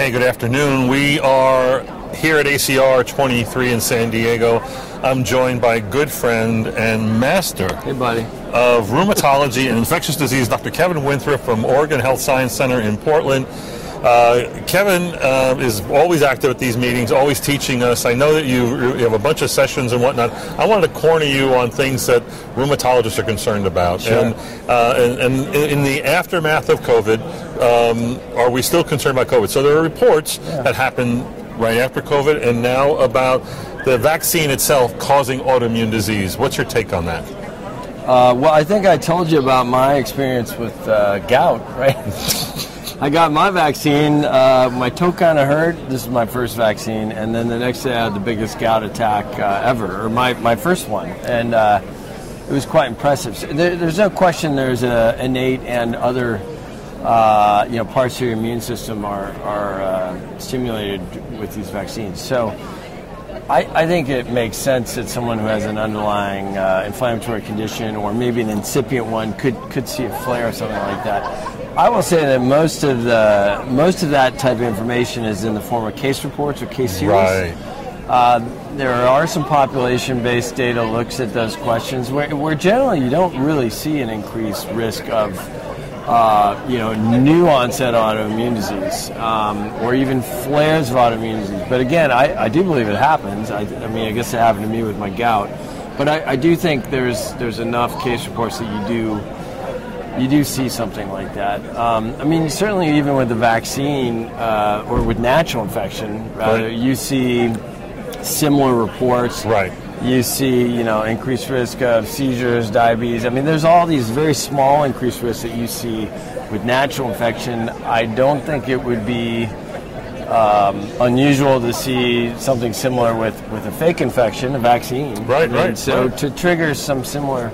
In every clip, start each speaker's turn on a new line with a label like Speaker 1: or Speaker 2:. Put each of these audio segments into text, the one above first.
Speaker 1: Hey, good afternoon. We are here at ACR 23 in San Diego. I'm joined by good friend and master
Speaker 2: Hey, buddy.
Speaker 1: of rheumatology and infectious disease, Dr. Kevin Winthrop from Oregon Health Science Center in Portland. Uh, Kevin uh, is always active at these meetings, always teaching us. I know that you, you have a bunch of sessions and whatnot. I wanted to corner you on things that rheumatologists are concerned about.
Speaker 2: Sure.
Speaker 1: And, uh, and, and in the aftermath of COVID, um, are we still concerned about COVID? So there are reports that happened right after COVID and now about the vaccine itself causing autoimmune disease. What's your take on that?
Speaker 2: Uh, well, I think I told you about my experience with uh, gout, right? I got my vaccine. Uh, my toe kind of hurt. This is my first vaccine, and then the next day I had the biggest gout attack uh, ever, or my, my first one, and uh, it was quite impressive. So there, there's no question. There's a innate and other, uh, you know, parts of your immune system are are uh, stimulated with these vaccines. So. I, I think it makes sense that someone who has an underlying uh, inflammatory condition or maybe an incipient one could, could see a flare or something like that. I will say that most of the most of that type of information is in the form of case reports or case series.
Speaker 1: Right.
Speaker 2: Uh, there are some population-based data looks at those questions where, where generally you don't really see an increased risk of uh, you know new onset autoimmune disease um, or even flares of autoimmune disease. But again, I, I do believe it happens. I, I mean, I guess it happened to me with my gout. But I, I do think there's there's enough case reports that you do you do see something like that. Um, I mean, certainly even with the vaccine uh, or with natural infection, rather,
Speaker 1: Right.
Speaker 2: you see similar reports.
Speaker 1: Right.
Speaker 2: You see, you know, increased risk of seizures, diabetes. I mean, there's all these very small increased risks that you see with natural infection. I don't think it would be um, unusual to see something similar with, with a fake infection, a vaccine.
Speaker 1: Right,
Speaker 2: I mean,
Speaker 1: right,
Speaker 2: So
Speaker 1: right.
Speaker 2: to trigger some similar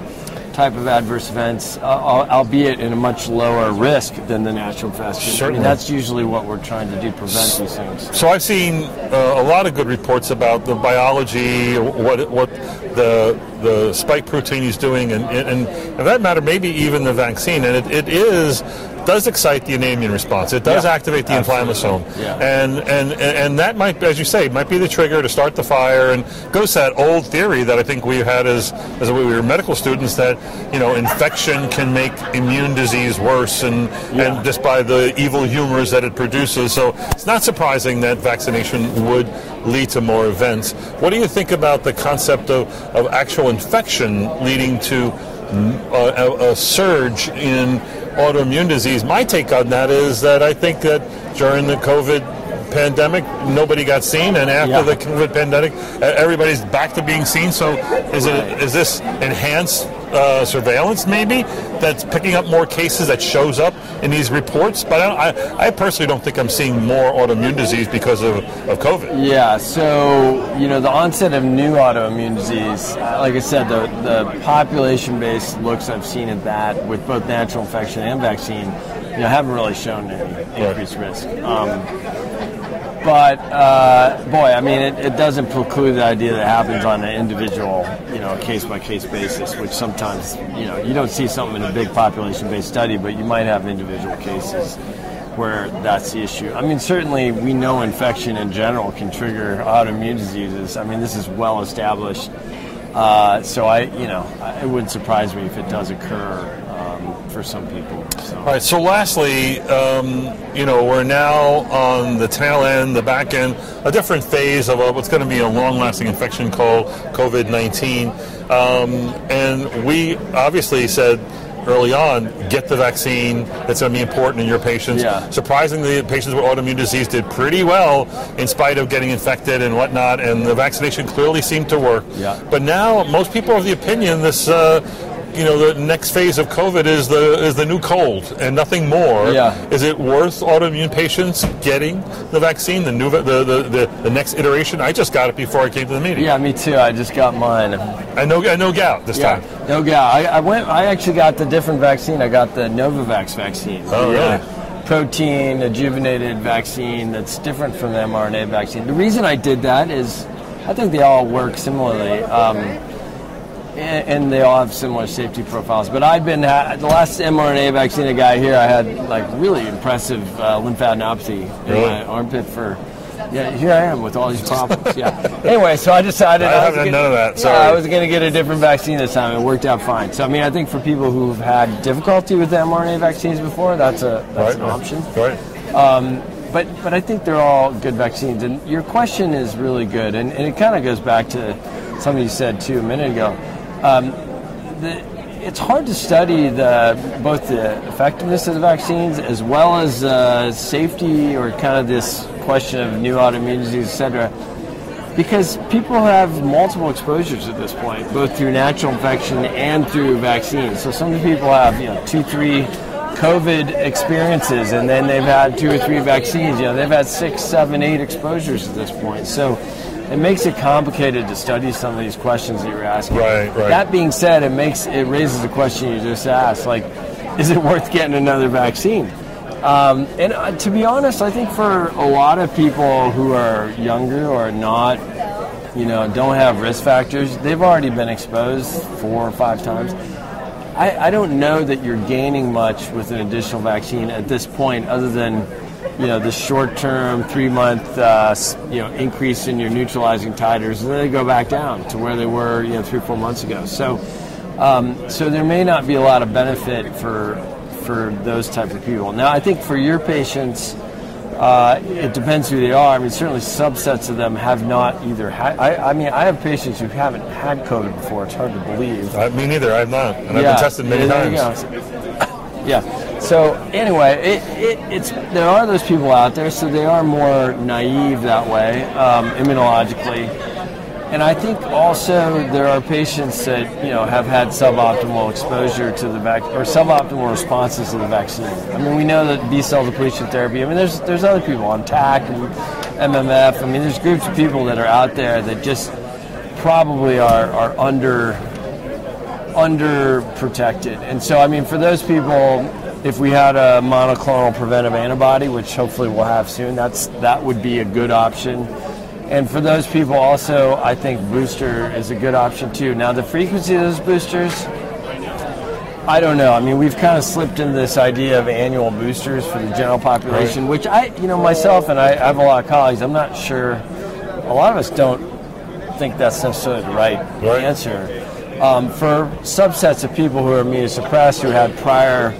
Speaker 2: type of adverse events, uh, albeit in a much lower risk than the natural infection. I mean, that's usually what we're trying to do, prevent these things.
Speaker 1: So I've seen uh, a lot of good reports about the biology, what what the the spike protein is doing, and and, and for that matter, maybe even the vaccine. And it, it is does excite the immune response. It does
Speaker 2: Yeah,
Speaker 1: activate the inflammasome,
Speaker 2: Yeah.
Speaker 1: and, and and that might, as you say, might be the trigger to start the fire. And goes to that old theory that I think we had as as we were medical students that you know infection can make immune disease worse, and
Speaker 2: Yeah.
Speaker 1: and just by the evil humors that it produces. So it's not surprising that vaccination would lead to more events. What do you think about the concept of, of actual infection leading to mm, a, a, a surge in autoimmune disease? My take on that is that I think that during the COVID pandemic, nobody got seen, and after
Speaker 2: Yeah.
Speaker 1: the COVID pandemic, everybody's back to being seen. So is it is this enhanced uh, surveillance maybe that's picking up more cases that shows up in these reports? But I, don't- I, I personally don't think I'm seeing more autoimmune disease because of, of COVID.
Speaker 2: Yeah, so you know the onset of new autoimmune disease, like I said, the, the population-based looks I've seen at that with both natural infection and vaccine, you know, haven't really shown any increased risk. Um, but uh, boy, I mean, it, it doesn't preclude the idea that it happens on an individual, know, case-by-case basis, which sometimes, you know, you don't see something in a big population-based study, but you might have individual cases where that's the issue. I mean, certainly we know infection in general can trigger autoimmune diseases. I mean, this is well established. Uh, so I, you know, it wouldn't surprise me if it does occur for some people. So.
Speaker 1: All right. So, lastly, um, you know, we're now on the tail end, the back end, a different phase of a, what's going to be a long-lasting infection called COVID-19, um, and we obviously said early on, get the vaccine. That's going to be important in your patients.
Speaker 2: Yeah.
Speaker 1: Surprisingly, patients with autoimmune disease did pretty well in spite of getting infected and whatnot, and the vaccination clearly seemed to work.
Speaker 2: Yeah.
Speaker 1: But now, most people are of the opinion this. Uh, you know, the next phase of COVID is the is the new cold and nothing more.
Speaker 2: Yeah.
Speaker 1: Is it worth autoimmune patients getting the vaccine, the new, the, the, the, the next iteration? I just got it before I came to the meeting.
Speaker 2: Yeah, me too. I just got mine.
Speaker 1: I know, I know gout this
Speaker 2: Yeah,
Speaker 1: time.
Speaker 2: no doubt. I, I went. I actually got the different vaccine. I got the Novavax vaccine.
Speaker 1: Oh,
Speaker 2: the, uh,
Speaker 1: really?
Speaker 2: protein adjuvated vaccine that's different from the mRNA vaccine. The reason I did that is, I think they all work similarly. Um, and, and they all have similar safety profiles. But I've been the last mRNA vaccine I got here. I had like really impressive uh, lymphadenopathy in my armpit for. Yeah, here I am with all these problems. Yeah. Anyway, so I decided
Speaker 1: I
Speaker 2: was
Speaker 1: haven't none of that,
Speaker 2: Yeah. I was going to get a different vaccine this time. It worked out fine. So I mean, I think for people who've had difficulty with the mRNA vaccines before, that's a that's an option.
Speaker 1: Right.
Speaker 2: But but I think they're all good vaccines. And your question is really good, and, and it kind of goes back to something you said too a minute ago. Um, the, it's hard to study the both the effectiveness of the vaccines as well as uh, safety or kind of this question of new autoimmune disease, et cetera, because people have multiple exposures at this point, both through natural infection and through vaccines. So some people have, you know, two, three COVID experiences, and then they've had two or three vaccines. You know, they've had six, seven, eight exposures at this point. So it makes it complicated to study some of these questions that you're asking.
Speaker 1: Right, right.
Speaker 2: That being said, it makes it raises the question you just asked, like, is it worth getting another vaccine? Um, and uh, to be honest, I think for a lot of people who are younger or not, you know, don't have risk factors, they've already been exposed four or five times. I, I don't know that you're gaining much with an additional vaccine at this point, other than you know the short-term three-month uh, you know increase in your neutralizing titers, and then they go back down to where they were you know three or four months ago. So, um, so there may not be a lot of benefit for for those type of people. Now, I think for your patients, uh, it depends who they are. I mean, certainly subsets of them have not either had. I, I mean, I have patients who haven't had COVID before. It's hard to believe.
Speaker 1: Uh, me neither. I've not, and I've been tested many
Speaker 2: yeah,
Speaker 1: times.
Speaker 2: Yeah. So anyway, it, it, it's there are those people out there, so they are more naive that way um, immunologically, and I think also there are patients that you know have had suboptimal exposure to the vac or suboptimal responses to the vaccine. I mean, we know that B cell depletion therapy. I mean, there's there's other people on TAC and MMF. I mean, there's groups of people that are out there that just probably are are under underprotected. And so, I mean, for those people, if we had a monoclonal preventive antibody, which hopefully we'll have soon, that's that would be a good option. And for those people, also, I think booster is a good option too. Now, the frequency of those boosters, I don't know. I mean, we've kind of slipped into this idea of annual boosters for the general population, which I, you know, myself and I, I have a lot of colleagues. I'm not sure. A lot of us don't think that's necessarily the right,
Speaker 1: Right.
Speaker 2: answer. Um, for subsets of people who are immunosuppressed who had prior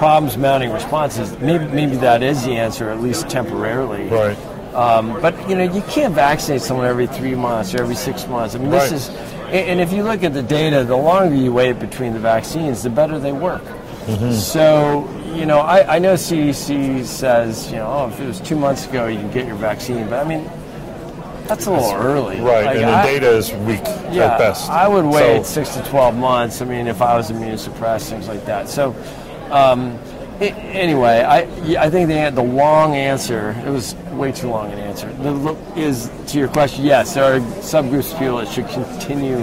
Speaker 2: problems mounting responses, maybe, maybe that is the answer, at least temporarily.
Speaker 1: Right.
Speaker 2: Um, but you know, you can't vaccinate someone every three months or every six months. I mean, this
Speaker 1: Right.
Speaker 2: is, and if you look at the data, the longer you wait between the vaccines, the better they work.
Speaker 1: Mm-hmm.
Speaker 2: So, you know, I, I know CDC says, you know, oh, if it was two months ago, you can get your vaccine, but I mean, that's a little early.
Speaker 1: Right.
Speaker 2: Like,
Speaker 1: and the
Speaker 2: I-
Speaker 1: data is weak
Speaker 2: yeah,
Speaker 1: at best.
Speaker 2: I would wait
Speaker 1: So-
Speaker 2: six to 12 months. I mean, if I was immunosuppressed, things like that. So, um, anyway, I, I think the, the long answer, it was way too long an answer, the, is to your question, yes, there are subgroups of people that should continue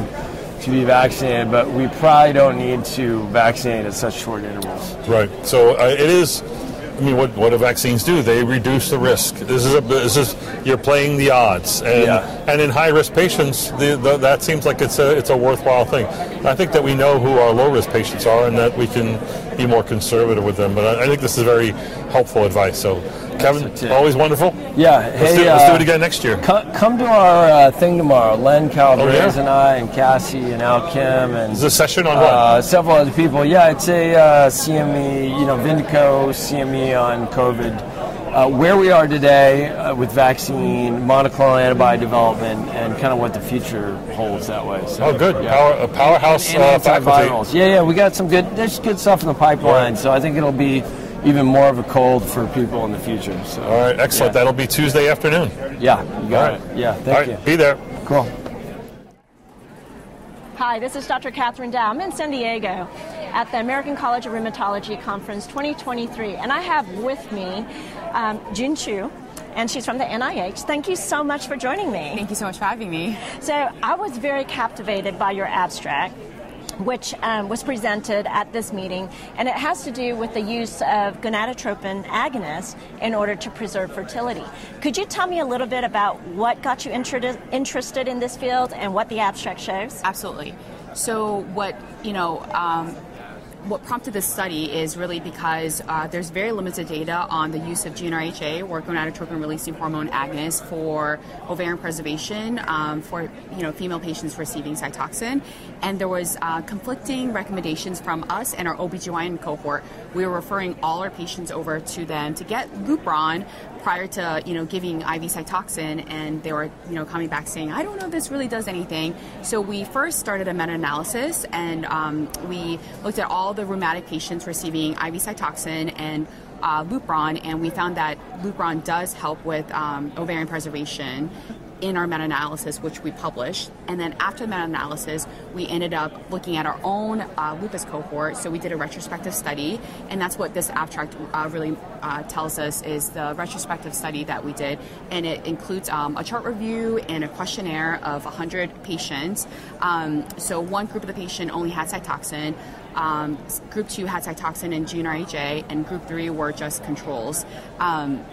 Speaker 2: to be vaccinated, but we probably don't need to vaccinate at such short intervals.
Speaker 1: Right. So uh, it is. I mean, what what do vaccines do? They reduce the risk. This is a this is you're playing the odds, and
Speaker 2: Yeah.
Speaker 1: and in high risk patients, the, the, that seems like it's a it's a worthwhile thing. I think that we know who our low risk patients are, and that we can be more conservative with them. But I, I think this is very helpful advice. So, Kevin, always wonderful.
Speaker 2: Yeah,
Speaker 1: Let's,
Speaker 2: hey,
Speaker 1: do, let's do
Speaker 2: uh,
Speaker 1: it again next year.
Speaker 2: Come, come to our uh, thing tomorrow. Len Calabrese
Speaker 1: Oh, yeah?
Speaker 2: and I, and Cassie, and Al Kim, and
Speaker 1: Is this session on what?
Speaker 2: uh, several other people. Yeah, it's a uh, CME, you know, Vindico CME on COVID. Uh, where we are today uh, with vaccine, monoclonal antibody development, and kind of what the future holds that way. So,
Speaker 1: oh, good.
Speaker 2: yeah.
Speaker 1: Power, a powerhouse
Speaker 2: And
Speaker 1: uh, faculty.
Speaker 2: Yeah, yeah, we got some good. There's good stuff in the pipeline, so I think it'll be even more of a cold for people in the future. So,
Speaker 1: All right, excellent.
Speaker 2: Yeah,
Speaker 1: That'll be Tuesday afternoon.
Speaker 2: yeah you got
Speaker 1: All right.
Speaker 2: it. Yeah, thank
Speaker 1: All right,
Speaker 2: you.
Speaker 1: be there.
Speaker 2: Cool.
Speaker 3: Hi, this is Dr. Catherine Dow. I'm in San Diego at the American College of Rheumatology Conference 2023, and I have with me um, Jun Chu, and she's from the NIH. Thank you so much for joining me.
Speaker 4: Thank you so much for having me.
Speaker 3: So, I was very captivated by your abstract. Which um, was presented at this meeting, and it has to do with the use of gonadotropin agonists in order to preserve fertility. Could you tell me a little bit about what got you inter- interested in this field and what the abstract shows?
Speaker 4: Absolutely. So what you know. Um, what prompted this study is really because uh, there's very limited data on the use of GnRHA or gonadotropin releasing hormone agonists for ovarian preservation um, for you know female patients receiving Cytoxan, and there was uh, conflicting recommendations from us and our OBGYN cohort. We were referring all our patients over to them to get Lupron prior to you know giving IV Cytoxan, and they were you know coming back saying, I don't know if this really does anything. So we first started a meta-analysis, and um, we looked at all the rheumatic patients receiving IV Cytoxan and uh, Lupron, and we found that Lupron does help with um, ovarian preservation in our meta-analysis, which we published. And then after the meta-analysis, we ended up looking at our own uh, lupus cohort. So we did a retrospective study, and that's what this abstract uh, really uh, tells us is the retrospective study that we did, and it includes um, a chart review and a questionnaire of 100 patients. Um, so one group of the patient only had Cytoxan. Um, group two had Cytoxan and GnRHA, and group three were just controls. Um,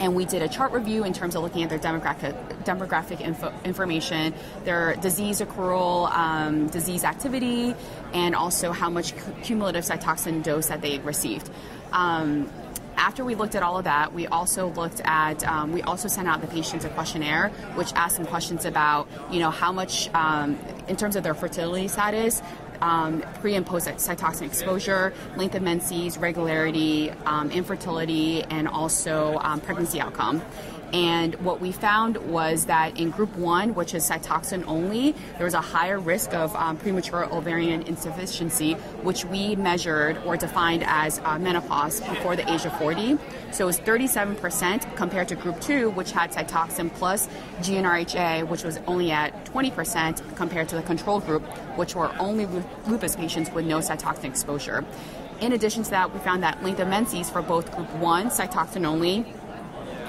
Speaker 4: and we did a chart review in terms of looking at their demographic demographic info, information, their disease accrual, um, disease activity, and also how much cumulative cytoxan dose that they received. Um, after we looked at all of that, we also looked at, um, we also sent out the patients a questionnaire, which asked them questions about, you know, how much, um, in terms of their fertility status, um, pre and post cytoxan exposure, length of menses, regularity, um, infertility, and also um, pregnancy outcome. And what we found was that in group one, which is Cytoxan only, there was a higher risk of um, premature ovarian insufficiency, which we measured or defined as uh, menopause before the age of 40. So it was 37% compared to group two, which had Cytoxan plus GnRHA, which was only at 20% compared to the control group, which were only lupus patients with no Cytoxan exposure. In addition to that, we found that length of menses for both group one, Cytoxan only,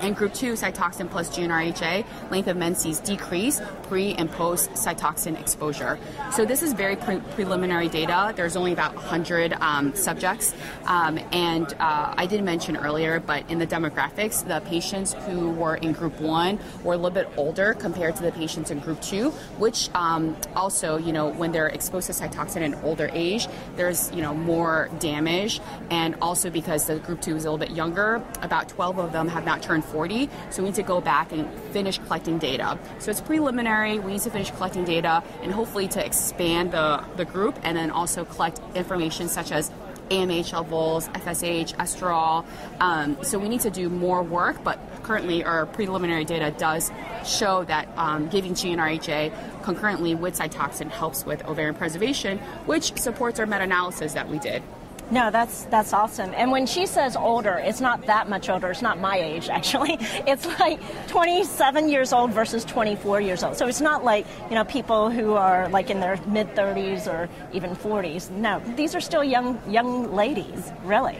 Speaker 4: and group 2, Cytoxan plus GnRHA, length of menses decrease pre and post Cytoxan exposure. So this is very pre- preliminary data. There's only about 100 um, subjects. Um, and uh, I did mention earlier, but in the demographics, the patients who were in group 1 were a little bit older compared to the patients in group 2, which um, also, you know, when they're exposed to Cytoxan in older age, there's, you know, more damage. And also because the group 2 is a little bit younger, about 12 of them have not turned 40. So we need to go back and finish collecting data. So it's preliminary. We need to finish collecting data and hopefully to expand the, the group and then also collect information such as AMH levels, FSH, estrol. Um, so we need to do more work, but currently our preliminary data does show that um, giving GnRHA concurrently with Cytoxan helps with ovarian preservation, which supports our meta-analysis that we did.
Speaker 3: No, that's that's awesome. And when she says older, it's not that much older. It's not my age actually. It's like 27 years old versus 24 years old. So it's not like you know people who are like in their mid 30s or even 40s. No, these are still young young ladies, really.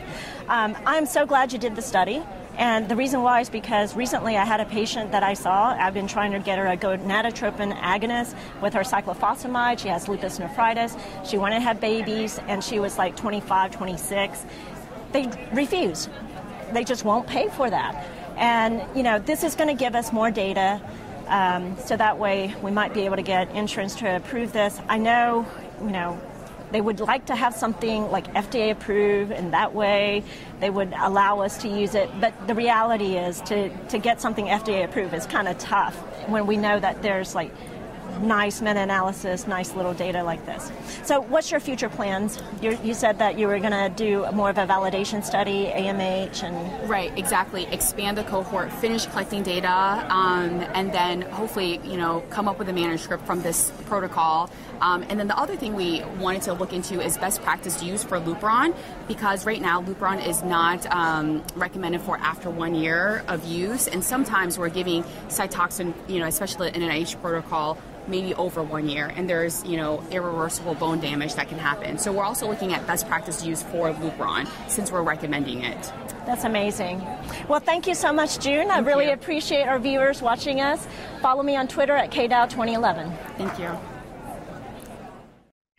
Speaker 3: Um, I'm so glad you did the study. And the reason why is because recently I had a patient that I saw. I've been trying to get her a gonadotropin agonist with her cyclophosphamide. She has lupus nephritis. She wanted to have babies, and she was like 25, 26. They refuse. They just won't pay for that. And, you know, this is going to give us more data. Um, so that way we might be able to get insurance to approve this. I know, you know, they would like to have something like FDA approved, and that way they would allow us to use it. But the reality is to, to get something FDA approved is kind of tough when we know that there's like nice meta-analysis, nice little data like this. So, what's your future plans? You're, you said that you were going to do more of a validation study, AMH, and
Speaker 4: right, exactly. Expand the cohort, finish collecting data, um, and then hopefully, you know, come up with a manuscript from this protocol. Um, and then the other thing we wanted to look into is best practice use for Lupron, because right now Lupron is not um, recommended for after one year of use, and sometimes we're giving Cytoxan, you know, especially in NIH protocol, maybe over one year, and there's you know irreversible bone damage that can happen. So we're also looking at best practice use for Lupron since we're recommending it.
Speaker 3: That's amazing. Well, thank you so much, June. Thank I really you. appreciate our viewers watching us. Follow me on Twitter at KDow2011.
Speaker 4: Thank you.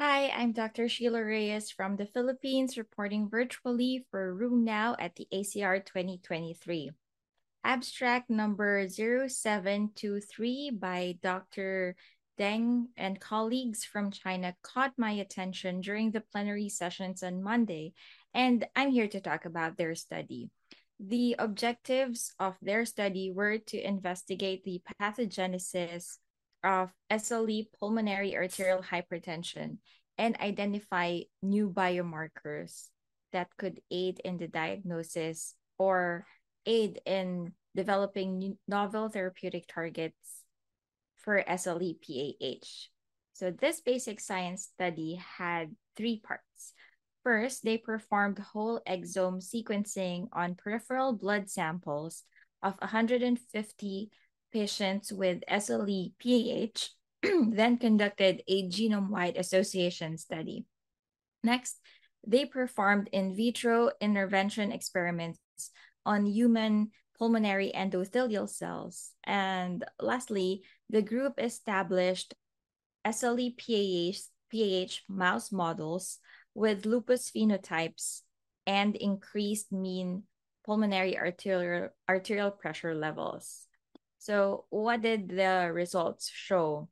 Speaker 5: Hi, I'm Dr. Sheila Reyes from the Philippines, reporting virtually for RheumNow at the ACR 2023. Abstract number 0723 by Dr. Deng and colleagues from China caught my attention during the plenary sessions on Monday, and I'm here to talk about their study. The objectives of their study were to investigate the pathogenesis of SLE pulmonary arterial hypertension and identify new biomarkers that could aid in the diagnosis or aid in developing novel therapeutic targets for SLE PAH. So, this basic science study had three parts. First, they performed whole exome sequencing on peripheral blood samples of 150 patients with SLE PAH, then conducted a genome wide association study. Next, they performed in vitro intervention experiments on human pulmonary endothelial cells. And lastly, the group established SLE PAH, PAH mouse models with lupus phenotypes and increased mean pulmonary arterial, arterial pressure levels. So, what did the results show?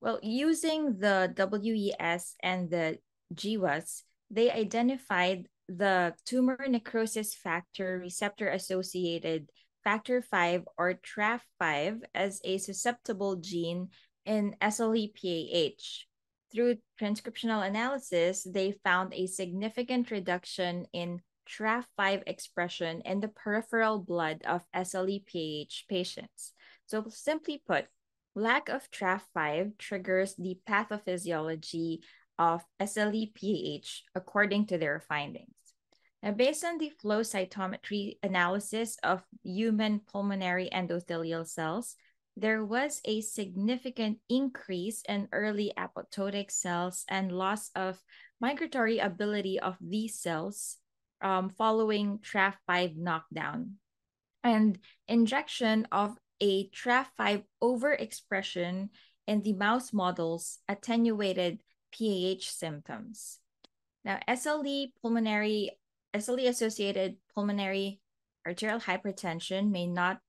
Speaker 5: Well, using the WES and the GWAS, they identified the tumor necrosis factor receptor associated factor 5 or TRAF5 as a susceptible gene in SLE PAH. Through transcriptional analysis, they found a significant reduction in TRAF5 expression in the peripheral blood of SLE PAH patients. So, simply put, lack of TRAF5 triggers the pathophysiology of SLE-PAH according to their findings. Now, based on the flow cytometry analysis of human pulmonary endothelial cells, there was a significant increase in early apoptotic cells and loss of migratory ability of these cells um, following TRAF5 knockdown. And injection of a TRAF5 overexpression in the mouse models attenuated PAH symptoms. Now, SLE pulmonary SLE associated pulmonary arterial hypertension may not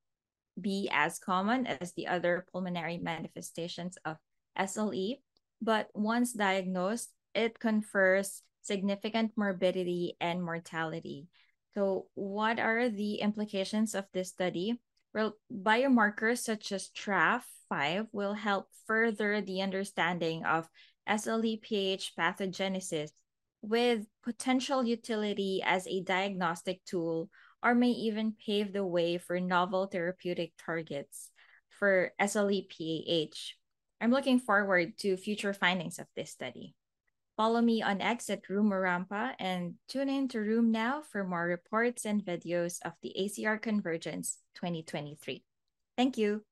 Speaker 5: be as common as the other pulmonary manifestations of SLE, but once diagnosed, it confers significant morbidity and mortality. So, what are the implications of this study? Biomarkers such as TRAF5 will help further the understanding of SLE-PH pathogenesis with potential utility as a diagnostic tool or may even pave the way for novel therapeutic targets for SLE-PAH. I'm looking forward to future findings of this study. Follow me on X at Rumorampa and tune in to RheumNow for more reports and videos of the ACR Convergence 2023. Thank you.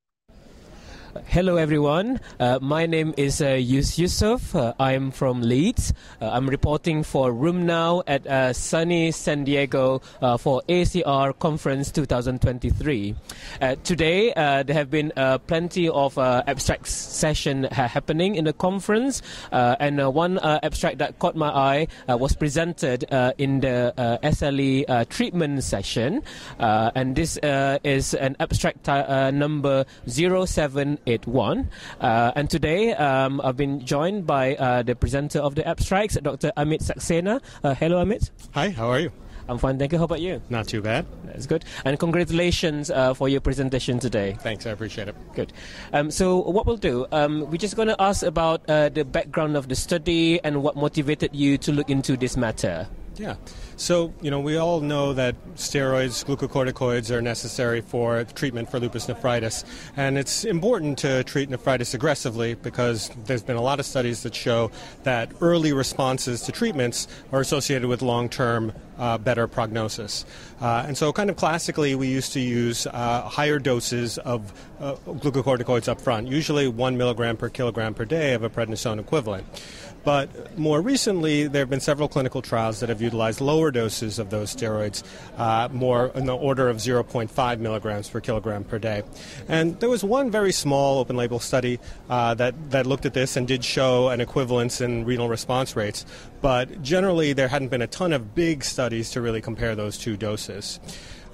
Speaker 6: Hello, everyone. Uh, my name is uh, Yus Yusuf. Uh, I'm from Leeds. Uh, I'm reporting for RheumNow at uh, sunny San Diego uh, for ACR Conference 2023. Uh, today, uh, there have been uh, plenty of abstract session ha- happening in the conference, and one abstract that caught my eye was presented in the SLE treatment session, and this is an abstract number 07 881. Uh, and today um, I've been joined by uh, the presenter of the abstracts, Dr. Amit Saxena. Uh, hello, Amit.
Speaker 7: Hi, how are you?
Speaker 6: I'm fine, thank you. How about you?
Speaker 7: Not too bad.
Speaker 6: That's good. And congratulations uh, for your presentation today.
Speaker 7: Thanks, I appreciate it.
Speaker 6: Good. Um, so, what we'll do, um, we're just going to ask about uh, the background of the study and what motivated you to look into this matter.
Speaker 7: Yeah. So, you know, we all know that steroids, glucocorticoids are necessary for treatment for lupus nephritis. And it's important to treat nephritis aggressively because there's been a lot of studies that show that early responses to treatments are associated with long term uh, better prognosis. Uh, and so, kind of classically, we used to use uh, higher doses of uh, glucocorticoids up front, usually one milligram per kilogram per day of a prednisone equivalent. But more recently, there have been several clinical trials that have utilized lower doses of those steroids, uh, more in the order of 0.5 milligrams per kilogram per day. And there was one very small open label study uh, that, that looked at this and did show an equivalence in renal response rates. But generally, there hadn't been a ton of big studies to really compare those two doses.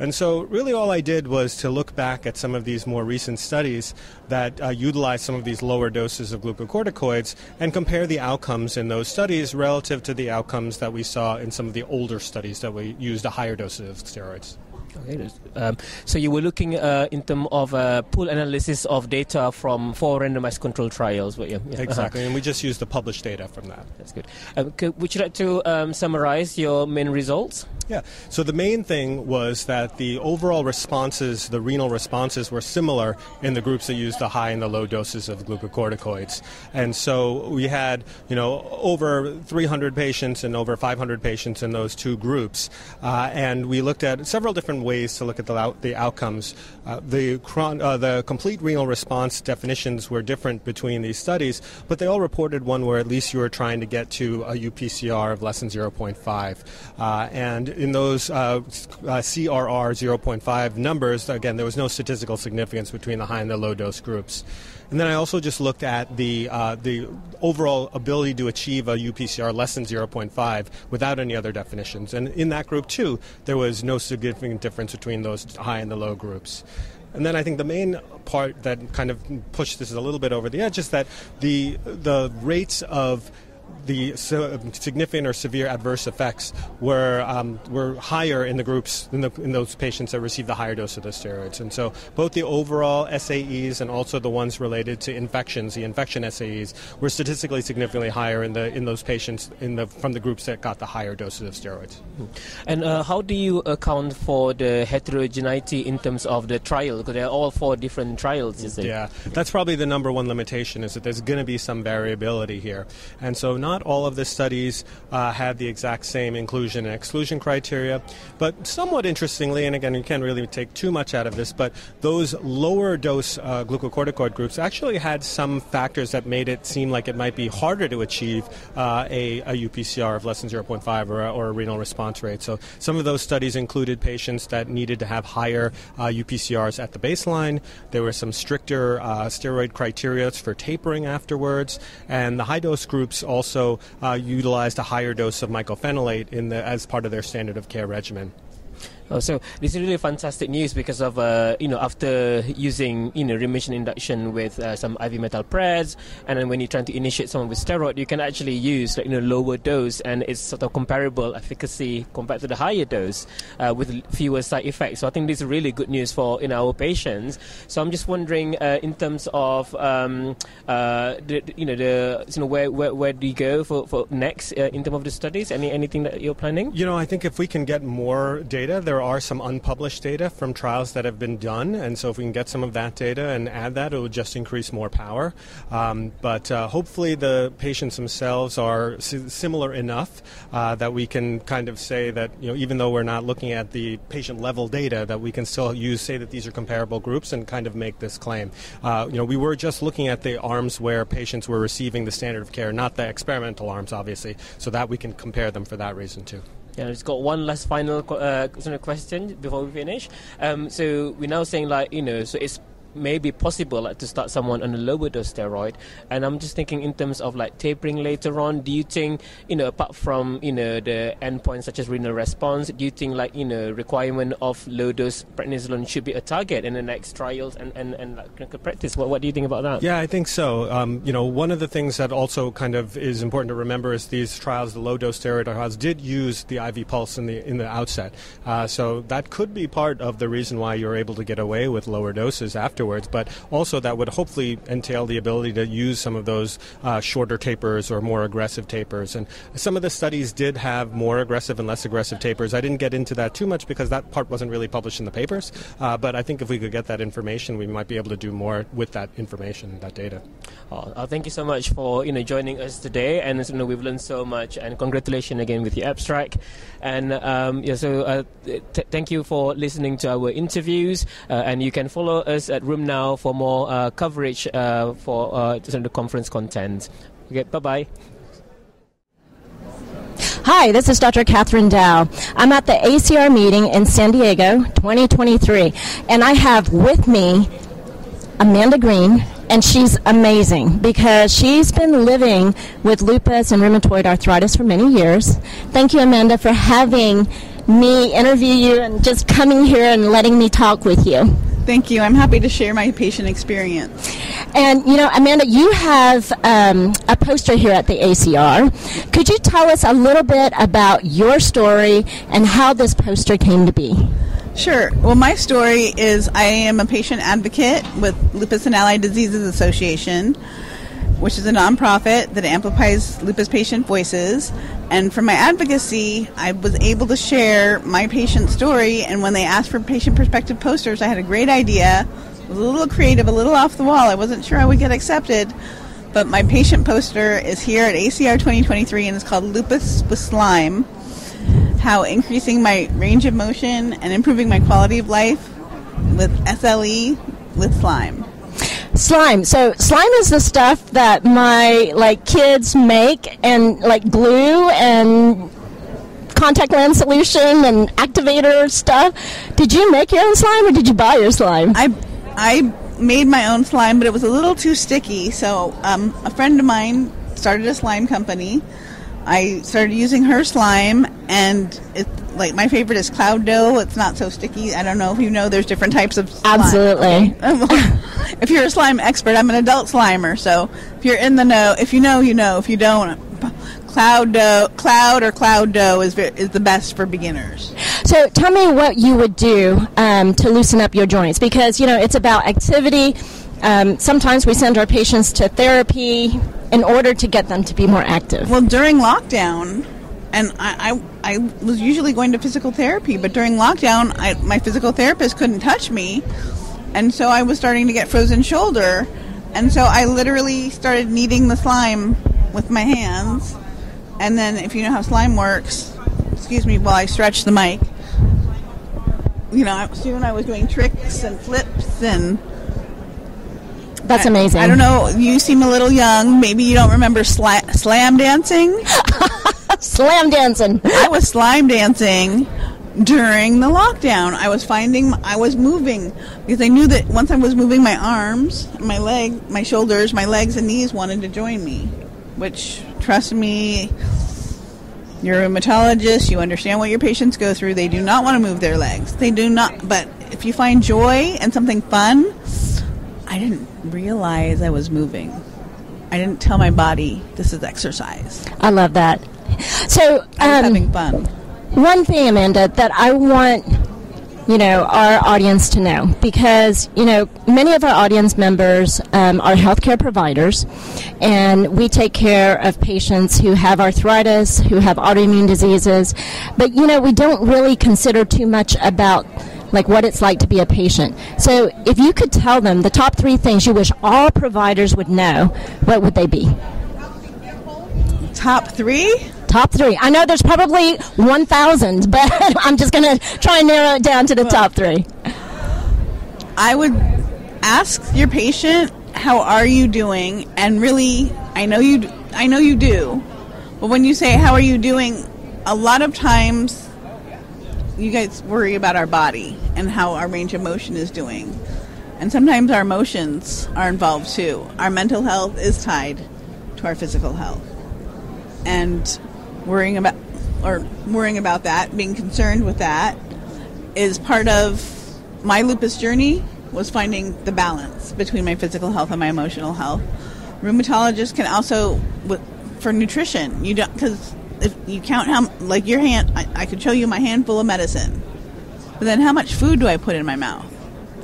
Speaker 7: And so, really, all I did was to look back at some of these more recent studies that uh, utilize some of these lower doses of glucocorticoids and compare the outcomes in those studies relative to the outcomes that we saw in some of the older studies that we used a higher dose of steroids.
Speaker 6: Okay, um, so you were looking uh, in terms of uh, pool analysis of data from four randomized control trials, were you?
Speaker 7: Yeah. Exactly, uh-huh. and we just used the published data from that.
Speaker 6: That's good. Um, could, would you like to um, summarize your main results?
Speaker 7: Yeah. So the main thing was that the overall responses, the renal responses, were similar in the groups that used the high and the low doses of glucocorticoids. And so we had, you know, over 300 patients and over 500 patients in those two groups, uh, and we looked at several different ways to look at the, the outcomes. Uh, the chron- uh, the complete renal response definitions were different between these studies, but they all reported one where at least you were trying to get to a UPCR of less than 0.5, uh, and in those uh, uh, CRR 0.5 numbers, again, there was no statistical significance between the high and the low dose groups. And then I also just looked at the uh, the overall ability to achieve a UPCR less than 0.5 without any other definitions. And in that group too, there was no significant difference between those high and the low groups. And then I think the main part that kind of pushed this a little bit over the edge is that the the rates of the significant or severe adverse effects were um, were higher in the groups in, the, in those patients that received the higher dose of the steroids. And so both the overall SAEs and also the ones related to infections, the infection SAEs, were statistically significantly higher in the in those patients in the from the groups that got the higher doses of steroids.
Speaker 6: And uh, how do you account for the heterogeneity in terms of the trial? Because they're all four different trials, is it?
Speaker 7: Yeah, that's probably the number one limitation is that there's going to be some variability here, and so not all of the studies uh, had the exact same inclusion and exclusion criteria, but somewhat interestingly, and again, you can't really take too much out of this, but those lower dose uh, glucocorticoid groups actually had some factors that made it seem like it might be harder to achieve uh, a, a, UPCR of less than 0.5 or a, or a, renal response rate. So some of those studies included patients that needed to have higher UPCRs uh, at the baseline. There were some stricter uh, steroid criteria for tapering afterwards, and the high dose groups also also uh, utilized a higher dose of mycophenolate in the, as part of their standard of care regimen.
Speaker 6: Oh, so this is really fantastic news because of uh, you know after using you know remission induction with uh, some IV methylpred, and then when you're trying to initiate someone with steroid, you can actually use like you know lower dose, and it's sort of comparable efficacy compared to the higher dose uh, with fewer side effects. So I think this is really good news for in our patients. So I'm just wondering uh, in terms of um, uh, the, you know the you know where, where, where do you go for, for next uh, in terms of the studies? Any anything that you're planning?
Speaker 7: You know, I think if we can get more data, there there are some unpublished data from trials that have been done, and so if we can get some of that data and add that, it will just increase more power. Um, but uh, hopefully, the patients themselves are similar enough uh, that we can kind of say that you know even though we're not looking at the patient level data, that we can still use say that these are comparable groups and kind of make this claim. Uh, you know, we were just looking at the arms where patients were receiving the standard of care, not the experimental arms, obviously, so that we can compare them for that reason too.
Speaker 6: Yeah, it's got one last final uh, question before we finish. Um, so we're now saying like you know, so it's may be possible like, to start someone on a lower dose steroid. And I'm just thinking in terms of like tapering later on. Do you think you know apart from you know the endpoints such as renal response, do you think like you know requirement of low dose prednisolone should be a target in the next trials and and, and like, clinical practice? What what do you think about that?
Speaker 7: Yeah, I think so. Um, you know, one of the things that also kind of is important to remember is these trials, the low dose steroid trials, did use the IV pulse in the in the outset. Uh, so that could be part of the reason why you're able to get away with lower doses after afterwards, but also that would hopefully entail the ability to use some of those uh, shorter tapers or more aggressive tapers. And some of the studies did have more aggressive and less aggressive tapers. I didn't get into that too much because that part wasn't really published in the papers, uh, but I think if we could get that information, we might be able to do more with that information, that data.
Speaker 6: Oh, uh, thank you so much for you know joining us today, and you know, we've learned so much. And congratulations again with your abstract. And um, yeah, so uh, t- thank you for listening to our interviews. Uh, and you can follow us at RheumNow for more uh, coverage uh, for uh, the conference content. Okay, bye bye.
Speaker 3: Hi, this is Dr. Catherine Dow. I'm at the ACR meeting in San Diego 2023, and I have with me Amanda Green, and she's amazing because she's been living with lupus and rheumatoid arthritis for many years. Thank you, Amanda, for having me interview you and just coming here and letting me talk with you.
Speaker 8: Thank you. I'm happy to share my patient experience.
Speaker 3: And you know, Amanda, you have um, a poster here at the ACR. Could you tell us a little bit about your story and how this poster came to be?
Speaker 8: Sure. Well, my story is I am a patient advocate with Lupus and Allied Diseases Association, which is a nonprofit that amplifies lupus patient voices. And from my advocacy, I was able to share my patient story. And when they asked for patient perspective posters, I had a great idea. It was a little creative, a little off the wall. I wasn't sure I would get accepted. But my patient poster is here at ACR 2023 and it's called Lupus with Slime how increasing my range of motion and improving my quality of life with SLE with slime.
Speaker 3: Slime. So slime is the stuff that my like kids make and like glue and contact lens solution and activator stuff. Did you make your own slime or did you buy your slime?
Speaker 8: I I made my own slime, but it was a little too sticky. So um, a friend of mine started a slime company I started using her slime, and it like my favorite is cloud dough. It's not so sticky. I don't know if you know. There's different types of slime.
Speaker 3: absolutely.
Speaker 8: if you're a slime expert, I'm an adult slimer. So if you're in the know, if you know, you know. If you don't, cloud dough, cloud or cloud dough is is the best for beginners.
Speaker 3: So tell me what you would do um, to loosen up your joints because you know it's about activity. Um, sometimes we send our patients to therapy in order to get them to be more active.
Speaker 8: Well, during lockdown, and I, I, I was usually going to physical therapy, but during lockdown, I, my physical therapist couldn't touch me, and so I was starting to get frozen shoulder, and so I literally started kneading the slime with my hands, and then if you know how slime works, excuse me while I stretch the mic. You know, soon I was doing tricks and flips and
Speaker 3: that's amazing.
Speaker 8: I, I, don't know. You seem a little young. Maybe you don't remember sla- slam dancing.
Speaker 3: slam dancing.
Speaker 8: I was slime dancing during the lockdown. I was finding I was moving because I knew that once I was moving my arms, my leg, my shoulders, my legs and knees wanted to join me. Which trust me, you're a rheumatologist, you understand what your patients go through. They do not want to move their legs. They do not but if you find joy and something fun, I didn't realize I was moving. I didn't tell my body this is exercise.
Speaker 3: I love that. So
Speaker 8: um, having fun.
Speaker 3: One thing, Amanda, that I want you know our audience to know because you know many of our audience members um, are healthcare providers and we take care of patients who have arthritis who have autoimmune diseases but you know we don't really consider too much about like what it's like to be a patient. So if you could tell them the top three things you wish all providers would know, what would they be?
Speaker 8: Top three?
Speaker 3: Top three. I know there's probably 1,000, but I'm just going to try and narrow it down to the top three.
Speaker 8: I would ask your patient, "How are you doing?" And really, I know you. I know you do, but when you say, "How are you doing?" a lot of times you guys worry about our body and how our range of motion is doing. And sometimes our emotions are involved too. Our mental health is tied to our physical health. And worrying about or worrying about that, being concerned with that is part of my lupus journey was finding the balance between my physical health and my emotional health. Rheumatologists can also for nutrition. You don't because if you count how like your hand I, I could show you my handful of medicine but then how much food do i put in my mouth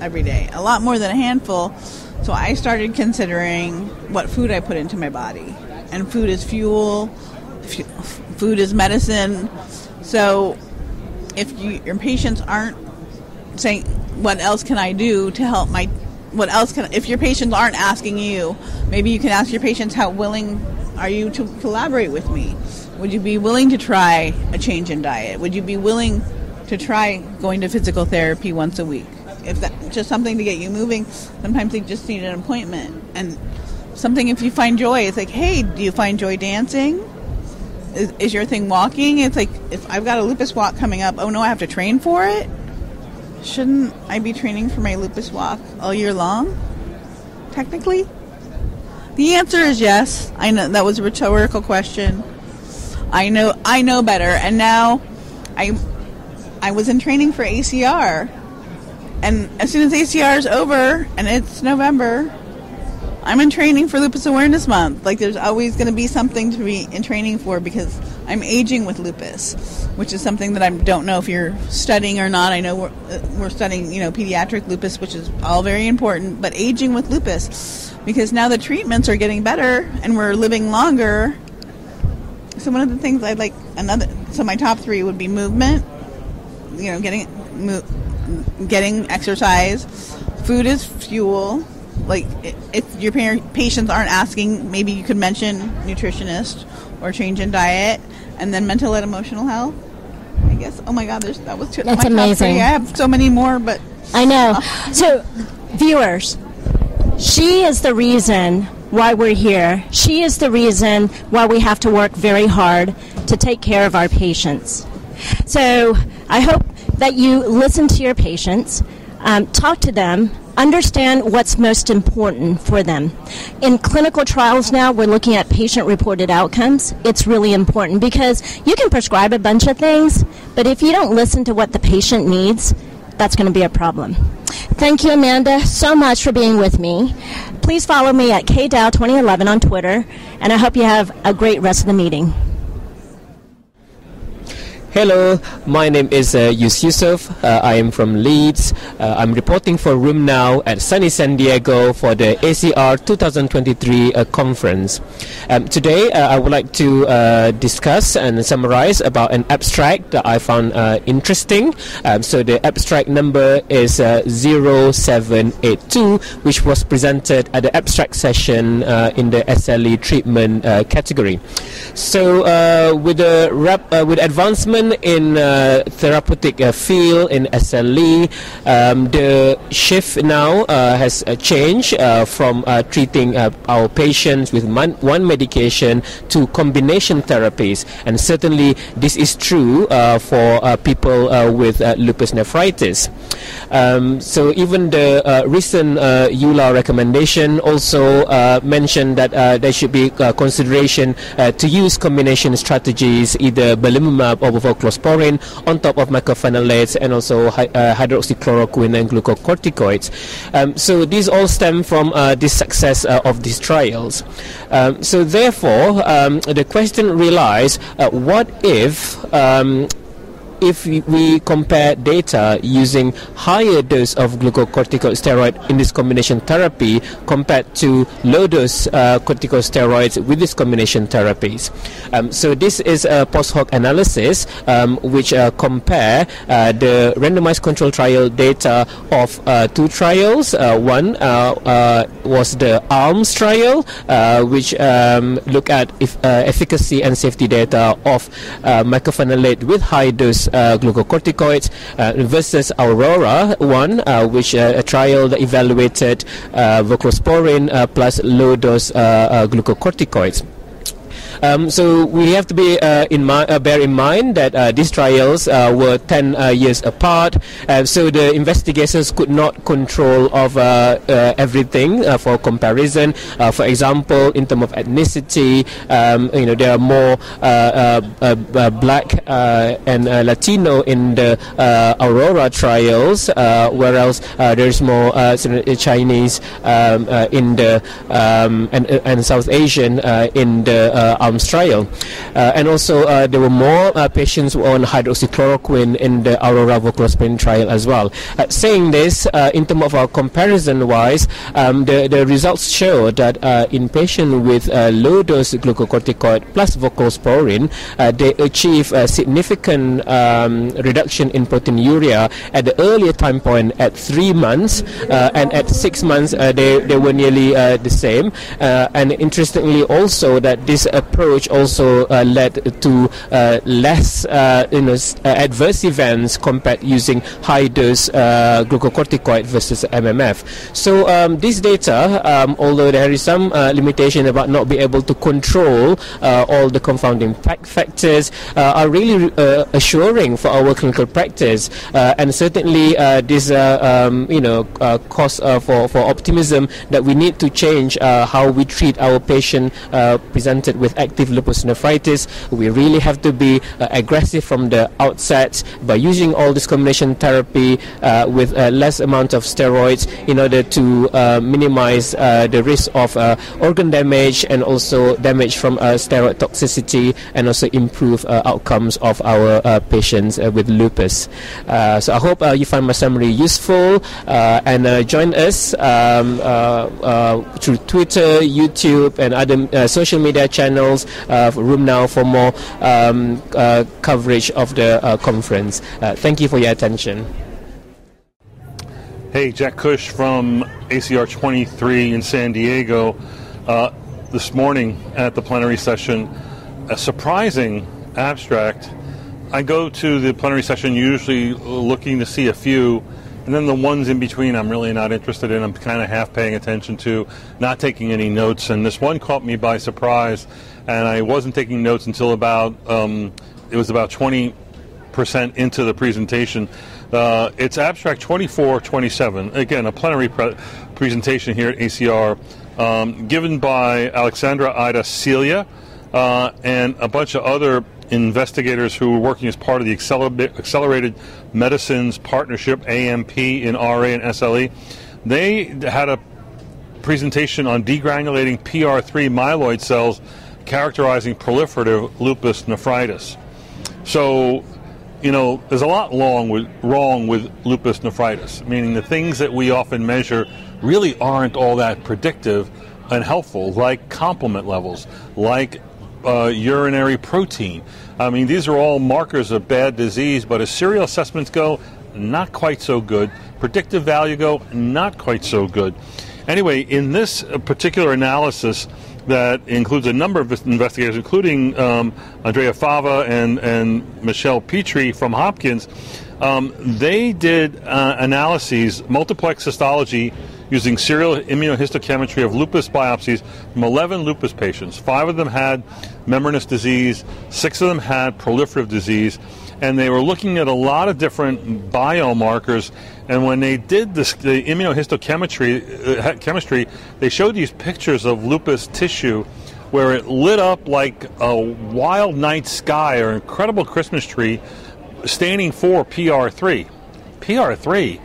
Speaker 8: every day a lot more than a handful so i started considering what food i put into my body and food is fuel food is medicine so if you, your patients aren't saying what else can i do to help my what else can if your patients aren't asking you maybe you can ask your patients how willing are you to collaborate with me would you be willing to try a change in diet? Would you be willing to try going to physical therapy once a week? If that's just something to get you moving, sometimes they just need an appointment. And something if you find joy, it's like, hey, do you find joy dancing? Is, is your thing walking? It's like, if I've got a lupus walk coming up, oh no, I have to train for it? Shouldn't I be training for my lupus walk all year long? Technically? The answer is yes. I know that was a rhetorical question. I know I know better, and now I I was in training for ACR, and as soon as ACR is over and it's November, I'm in training for Lupus Awareness Month. Like, there's always going to be something to be in training for because I'm aging with lupus, which is something that I don't know if you're studying or not. I know we're, uh, we're studying, you know, pediatric lupus, which is all very important, but aging with lupus because now the treatments are getting better and we're living longer. So one of the things I'd like another. So my top three would be movement. You know, getting mo- getting exercise. Food is fuel like if your patients aren't asking, maybe you could mention nutritionist or change in diet, and then mental and emotional health. I guess. Oh my God, there's that was too.
Speaker 9: That's amazing.
Speaker 8: I have so many more, but
Speaker 9: I know. So, viewers, she is the reason why we're here. She is the reason why we have to work very hard to take care of our patients. So, I hope that you listen to your patients, um, talk to them, understand what's most important for them. In clinical trials now, we're looking at patient reported outcomes. It's really important because you can prescribe a bunch of things, but if you don't listen to what the patient needs, that's going to be a problem. Thank you, Amanda, so much for being with me. Please follow me at KDao2011 on Twitter, and I hope you have a great rest of the meeting.
Speaker 6: Hello, my name is uh, Yus Yusof. Uh, I am from Leeds. Uh, I'm reporting for RheumNow at sunny San Diego for the ACR 2023 uh, conference. Um, today, uh, I would like to uh, discuss and summarize about an abstract that I found uh, interesting. Um, so the abstract number is 0782, which was presented at the abstract session in the SLE treatment category. So with the rap, with advancement in uh, therapeutic uh, field in SLE, um, the shift now uh, has uh, changed uh, from treating our patients with man- one medication to combination therapies, and certainly this is true for people with lupus nephritis. Um, so even the recent EULAR recommendation also mentioned that there should be consideration to use combination strategies, either belimumab or voclosporin on top of mycophenolates and also hy- uh, hydroxychloroquine and glucocorticoids. Um, so these all stem from uh, the success uh, of these trials. Um, so therefore, um, the question relies: uh, what if um, if we compare data using higher dose of glucocorticosteroid in this combination therapy compared to low dose uh, corticosteroids with this combination therapies. Um, so this is a post hoc analysis um, which uh, compare uh, the randomized control trial data of uh, two trials. Uh, one uh, was the ALMS trial, which um, look at if, efficacy and safety data of mycophenolate with high dose uh, glucocorticoids uh, versus Aurora one, uh, which a trial evaluated voclosporin plus low dose glucocorticoids. Um, so we have to be uh, in mi- uh, bear in mind that uh, these trials uh, were 10 uh, years apart, uh, so the investigators could not control of everything for comparison. for example, in terms of ethnicity, um, you know there are more black and Latino in the Aurora trials, whereas there's more Chinese um, in the um, and, and South Asian in the ALMS trial. Uh, and also, uh, there were more uh, patients on hydroxychloroquine in the Aurora voclosporin trial as well. saying this, in terms of our comparison wise, um, the, the results show that in patients with low dose glucocorticoid plus voclosporin, they achieve a significant um, reduction in proteinuria at the earlier time point at three months, and at six months they, they were nearly the same. and interestingly, also that this approach also uh, led to uh, less uh, you know, uh, adverse events compared using high dose uh, glucocorticoid versus MMF. So um, this data, um, although there is some uh, limitation about not being able to control all the confounding factors, are really assuring for our clinical practice, and certainly this um, you know cause for for optimism that we need to change how we treat our patient presented with active lupus nephritis, we really have to be uh, aggressive from the outset by using all this combination therapy uh, with a less amount of steroids in order to uh, minimize uh, the risk of uh, organ damage and also damage from steroid toxicity and also improve outcomes of our patients with lupus. so I hope you find my summary useful and join us um, through Twitter, YouTube, and other social media channels. RheumNow for RheumNow for more um, coverage of the conference. thank you for your attention.
Speaker 1: Hey, Jack Cush from ACR 23 in San Diego. Uh, this morning at the plenary session, a surprising abstract. I go to the plenary session usually looking to see a few, and then the ones in between I'm really not interested in. I'm kind of half paying attention to, not taking any notes. And this one caught me by surprise, and I wasn't taking notes until about um, it was about 20 percent into the presentation. Uh, it's abstract 2427. Again, a plenary pre- presentation here at ACR, um, given by Alexandra Ida Celia uh, and a bunch of other investigators who were working as part of the Accelerated Medicines Partnership, AMP, in RA and SLE. They had a presentation on degranulating PR3 myeloid cells characterizing proliferative lupus nephritis. So you know, there's a lot wrong with, wrong with lupus nephritis, meaning the things that we often measure really aren't all that predictive and helpful, like complement levels, like uh, urinary protein. I mean, these are all markers of bad disease, but as serial assessments go, not quite so good. Predictive value go, not quite so good. Anyway, in this particular analysis, that includes a number of investigators, including um, Andrea Fava and, and Michelle Petri from Hopkins. Um, they did uh, analyses, multiplex histology, using serial immunohistochemistry of lupus biopsies from 11 lupus patients. Five of them had membranous disease, six of them had proliferative disease, and they were looking at a lot of different biomarkers. And when they did this, the immunohistochemistry, uh, chemistry, they showed these pictures of lupus tissue where it lit up like a wild night sky or incredible Christmas tree, standing for PR3. PR3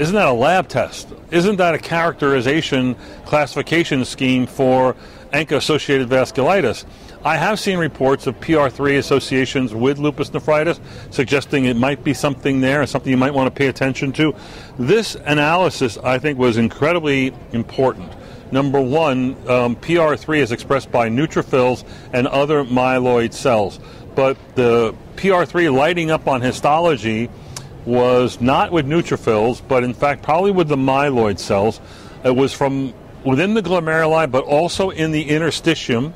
Speaker 1: isn't that a lab test? Isn't that a characterization classification scheme for ANCA associated vasculitis? I have seen reports of PR3 associations with lupus nephritis, suggesting it might be something there, something you might want to pay attention to. This analysis, I think, was incredibly important. Number one, um, PR3 is expressed by neutrophils and other myeloid cells, but the PR3 lighting up on histology was not with neutrophils, but in fact probably with the myeloid cells. It was from within the glomeruli, but also in the interstitium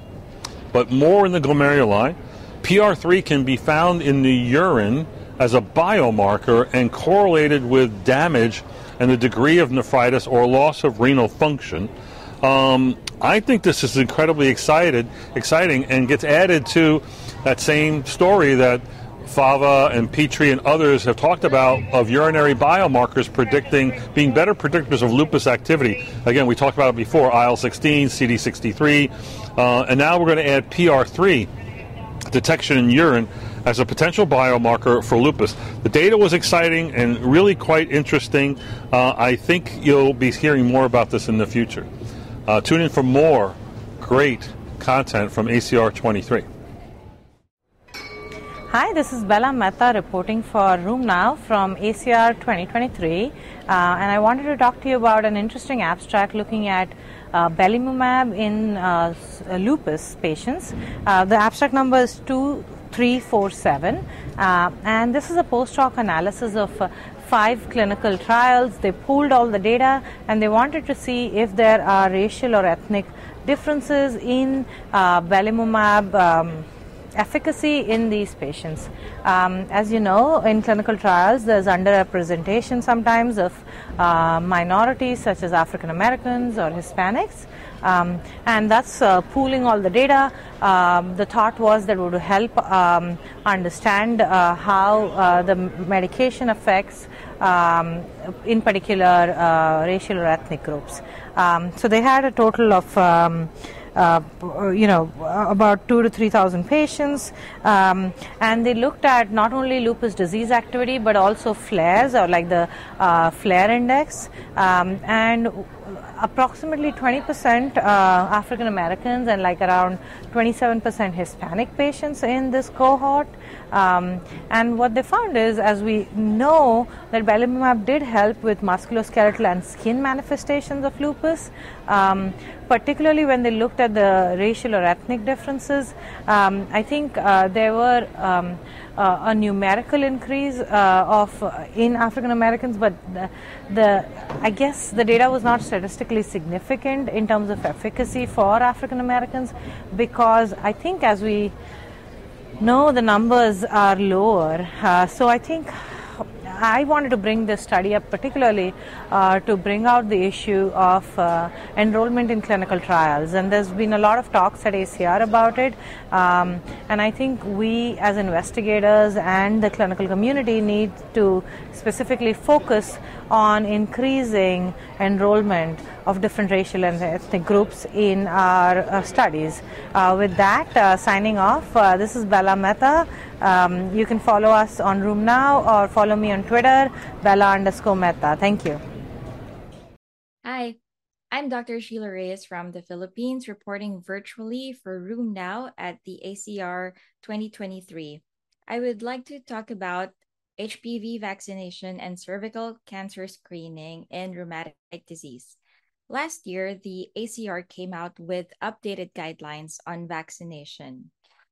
Speaker 1: but more in the glomeruli. PR3 can be found in the urine as a biomarker and correlated with damage and the degree of nephritis or loss of renal function. Um, I think this is incredibly excited, exciting and gets added to that same story that Fava and Petri and others have talked about of urinary biomarkers predicting being better predictors of lupus activity. Again, we talked about it before IL 16, CD63, uh, and now we're going to add PR3 detection in urine as a potential biomarker for lupus. The data was exciting and really quite interesting. Uh, I think you'll be hearing more about this in the future. Uh, tune in for more great content from ACR 23.
Speaker 10: Hi, this is Bella Mehta reporting for RheumNow from ACR 2023. Uh, and I wanted to talk to you about an interesting abstract looking at uh, belimumab in uh, uh lupus patients. Uh, the abstract number is 2347. Uh, and this is a post hoc analysis of five clinical trials. They pooled all the data and they wanted to see if there are racial or ethnic differences in belimumab. Um, efficacy in these patients. Um, as you know, in clinical trials, there's underrepresentation sometimes of uh, minorities such as African Americans or Hispanics. Um, and that's uh, pooling all the data. Um, the thought was that would help um, understand uh, how uh, the medication affects, um, in particular, uh, racial or ethnic groups. Um, so they had a total of you know, about two to three thousand patients, um, and they looked at not only lupus disease activity but also flares or like the uh, flare index, um, and approximately 20% uh, African Americans and like around 27% Hispanic patients in this cohort. Um, and what they found is, as we know, that belimumab did help with musculoskeletal and skin manifestations of lupus, um, particularly when they looked at the racial or ethnic differences. Um, I think uh, there were um, uh, a numerical increase uh, of uh, in African Americans, but the, the, I guess the data was not statistically significant in terms of efficacy for African Americans because I think as we know the numbers are lower. Uh, so I think I wanted to bring this study up particularly uh, to bring out the issue of uh, enrollment in clinical trials. And there's been a lot of talks at ACR about it. Um, and I think we, as investigators and the clinical community, need to specifically focus on increasing enrollment of different racial and ethnic groups in our uh, studies. Uh, with that, uh, signing off, uh, this is Bella Mehta. Um, you can follow us on RheumNow or follow me on Twitter, Bella underscore Mehta. Thank you.
Speaker 5: Hi, I'm Dr. Sheila Reyes from the Philippines, reporting virtually for RheumNow at the ACR 2023. I would like to talk about HPV vaccination and cervical cancer screening in rheumatic disease. Last year, the ACR came out with updated guidelines on vaccination.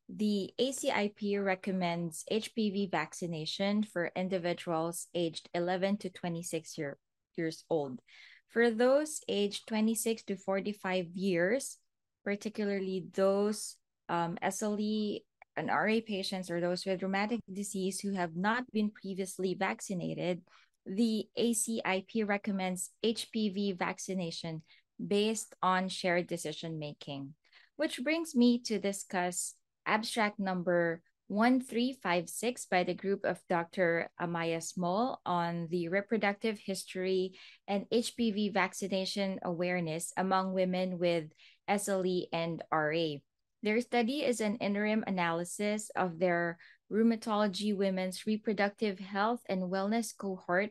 Speaker 5: The ACIP recommends HPV vaccination for individuals aged 11 to 26 year, years old. For those aged 26 to 45 years, particularly those um, SLE and RA patients or those with rheumatic disease who have not been previously vaccinated, the ACIP recommends HPV vaccination based on shared decision making. Which brings me to discuss abstract number 1356 by the group of Dr. Amaya Small on the reproductive history and HPV vaccination awareness among women with SLE and RA. Their study is an interim analysis of their rheumatology women's reproductive health and wellness cohort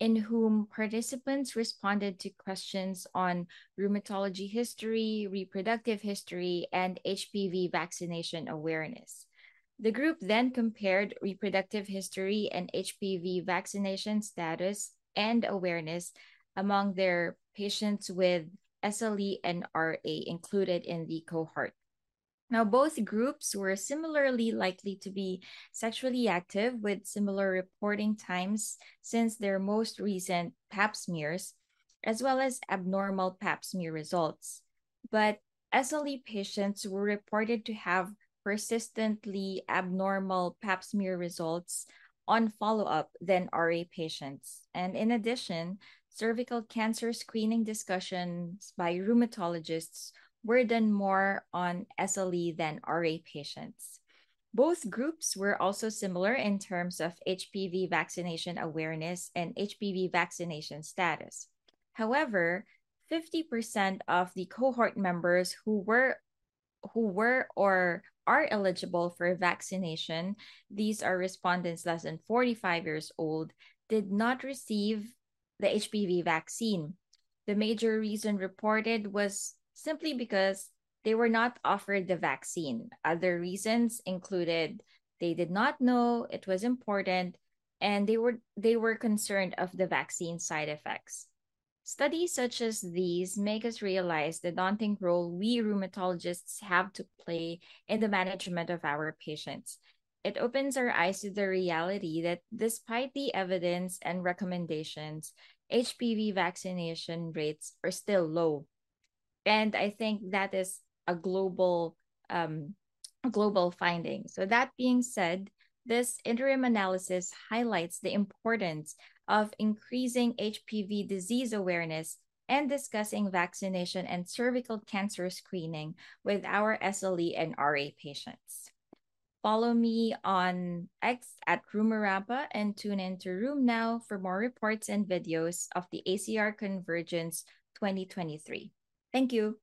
Speaker 5: in whom participants responded to questions on rheumatology history, reproductive history, and HPV vaccination awareness. The group then compared reproductive history and HPV vaccination status and awareness among their patients with SLE and RA included in the cohort. Now, both groups were similarly likely to be sexually active with similar reporting times since their most recent pap smears, as well as abnormal pap smear results. But SLE patients were reported to have persistently abnormal pap smear results on follow up than RA patients. And in addition, cervical cancer screening discussions by rheumatologists were done more on SLE than RA patients. Both groups were also similar in terms of HPV vaccination awareness and HPV vaccination status. However, 50% of the cohort members who were who were or are eligible for vaccination, these are respondents less than 45 years old, did not receive the HPV vaccine. The major reason reported was simply because they were not offered the vaccine. Other reasons included they did not know it was important and they were they were concerned of the vaccine side effects. Studies such as these make us realize the daunting role we rheumatologists have to play in the management of our patients. It opens our eyes to the reality that despite the evidence and recommendations, HPV vaccination rates are still low and i think that is a global um, global finding so that being said this interim analysis highlights the importance of increasing hpv disease awareness and discussing vaccination and cervical cancer screening with our SLE and RA patients. Follow me on X at Rheumarama and tune in to RheumNow for more reports and videos of the ACR Convergence 2023. Thank you.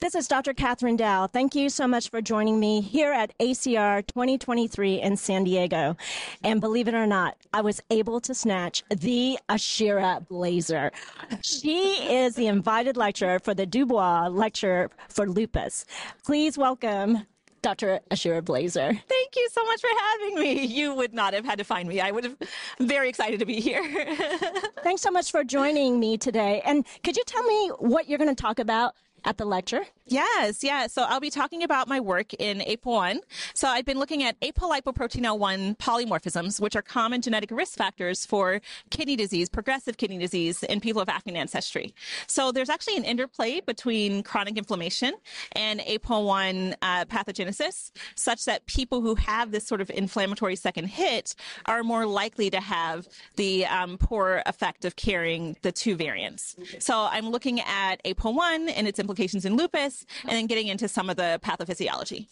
Speaker 3: This is Dr. Kathryn Dao. Thank you so much for joining me here at ACR 2023 in San Diego. And believe it or not, I was able to snatch the Ashira Blazer. She is the invited lecturer for the Dubois Lecture for Lupus. Please welcome Dr. Ashira Blazer.
Speaker 11: Thank you so much for having me. You would not have had to find me. I would have I'm very excited to be here.
Speaker 3: Thanks so much for joining me today. And could you tell me what you're going to talk about at the lecture?
Speaker 11: Yes, yeah. So I'll be talking about my work in APOL1. So I've been looking at apolipoprotein L1 polymorphisms, which are common genetic risk factors for kidney disease, progressive kidney disease in people of African ancestry. So there's actually an interplay between chronic inflammation and APOL1 uh, pathogenesis, such that people who have this sort of inflammatory second hit are more likely to have the um, poor effect of carrying the two variants. So I'm looking at APOL1 and its implications in lupus and then getting into some of the pathophysiology.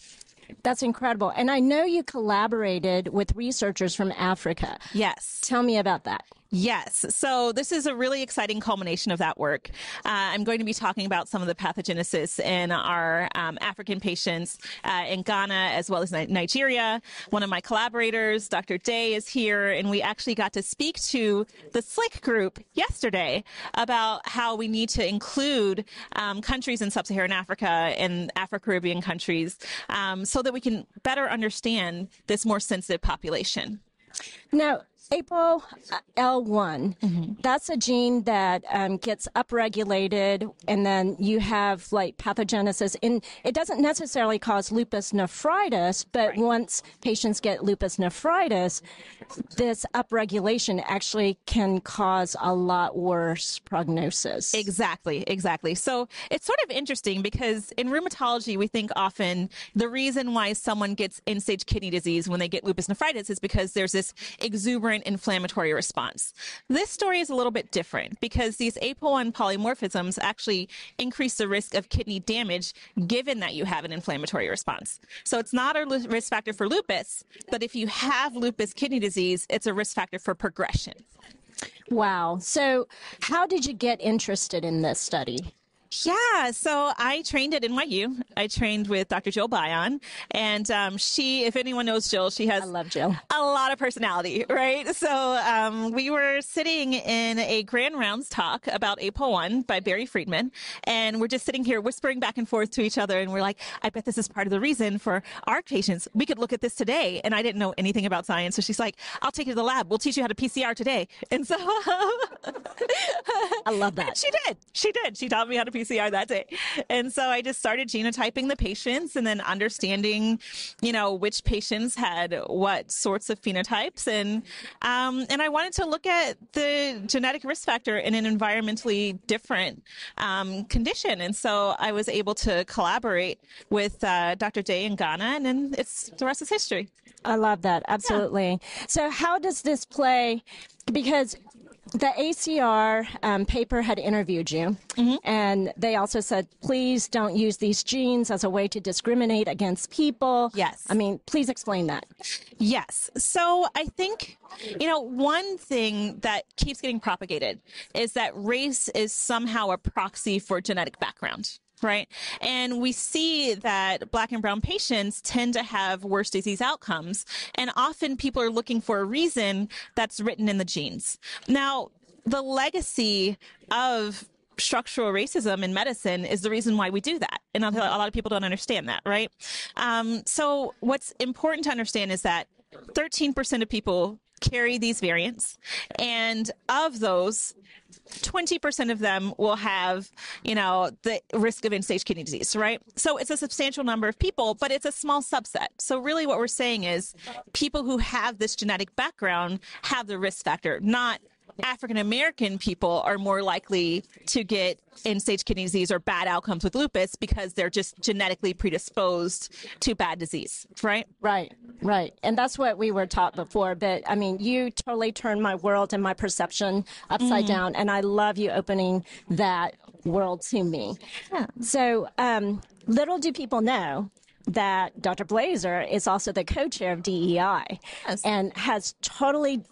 Speaker 3: That's incredible. And I know you collaborated with researchers from Africa.
Speaker 11: Yes.
Speaker 3: Tell me about that.
Speaker 11: Yes. So this is a really exciting culmination of that work. Uh, I'm going to be talking about some of the pathogenesis in our um, African patients uh, in Ghana as well as Nigeria. One of my collaborators, Dr. Dey, is here, and we actually got to speak to the SLICC group yesterday about how we need to include um, countries in sub-Saharan Africa and Afro-Caribbean countries um, so that we can better understand this more sensitive population.
Speaker 3: Now, APOL L1, mm-hmm. that's a gene that um, gets upregulated, and then you have like pathogenesis. And it doesn't necessarily cause lupus nephritis, but right. once patients get lupus nephritis, this upregulation actually can cause a lot worse prognosis.
Speaker 11: Exactly, exactly. So it's sort of interesting because in rheumatology, we think often the reason why someone gets end stage kidney disease when they get lupus nephritis is because there's this exuberant inflammatory response. This story is a little bit different because these APOL1 polymorphisms actually increase the risk of kidney damage given that you have an inflammatory response. So it's not a risk factor for lupus, but if you have lupus kidney disease, it's a risk factor for progression.
Speaker 3: Wow. So how did you get interested in this study?
Speaker 11: Yeah, so I trained at NYU. I trained with Dr. Jill Buyon, and um, she, if anyone knows Jill, she has
Speaker 3: I love Jill.
Speaker 11: a lot of personality, right? So um, we were sitting in a Grand Rounds talk about APOL1 by Barry Freedman, and we're just sitting here whispering back and forth to each other, and we're like, I bet this is part of the reason for our patients. We could look at this today, and I didn't know anything about science, so she's like, I'll take you to the lab. We'll teach you how to PCR today, and so
Speaker 3: I love that.
Speaker 11: She did. She did. She taught me how to PCR PCR that day. And so I just started genotyping the patients and then understanding, you know, which patients had what sorts of phenotypes. And, um, and I wanted to look at the genetic risk factor in an environmentally different, um, condition. And so I was able to collaborate with, uh, Dr. Dey in Ghana and then it's, the rest is history.
Speaker 3: I love that. Absolutely. Yeah. So how does this play? Because the ACR um, paper had interviewed you, mm-hmm. and they also said, please don't use these genes as a way to discriminate against people.
Speaker 11: Yes.
Speaker 3: I mean, please explain that.
Speaker 11: Yes. So I think, you know, one thing that keeps getting propagated is that race is somehow a proxy for genetic background right? And we see that black and brown patients tend to have worse disease outcomes. And often people are looking for a reason that's written in the genes. Now, the legacy of structural racism in medicine is the reason why we do that. And a lot of people don't understand that, right? Um, so what's important to understand is that 13% of people carry these variants. And of those, 20% of them will have, you know, the risk of end-stage kidney disease, right? So it's a substantial number of people, but it's a small subset. So really what we're saying is people who have this genetic background have the risk factor, not African American people are more likely to get end stage kidney disease or bad outcomes with lupus because they're just genetically predisposed to bad disease, right?
Speaker 3: Right, right. And that's what we were taught before. But I mean, you totally turned my world and my perception upside mm. down. And I love you opening that world to me. Yeah. So, um, little do people know that Dr. Blazer is also the co-chair of DEI yes. and has totally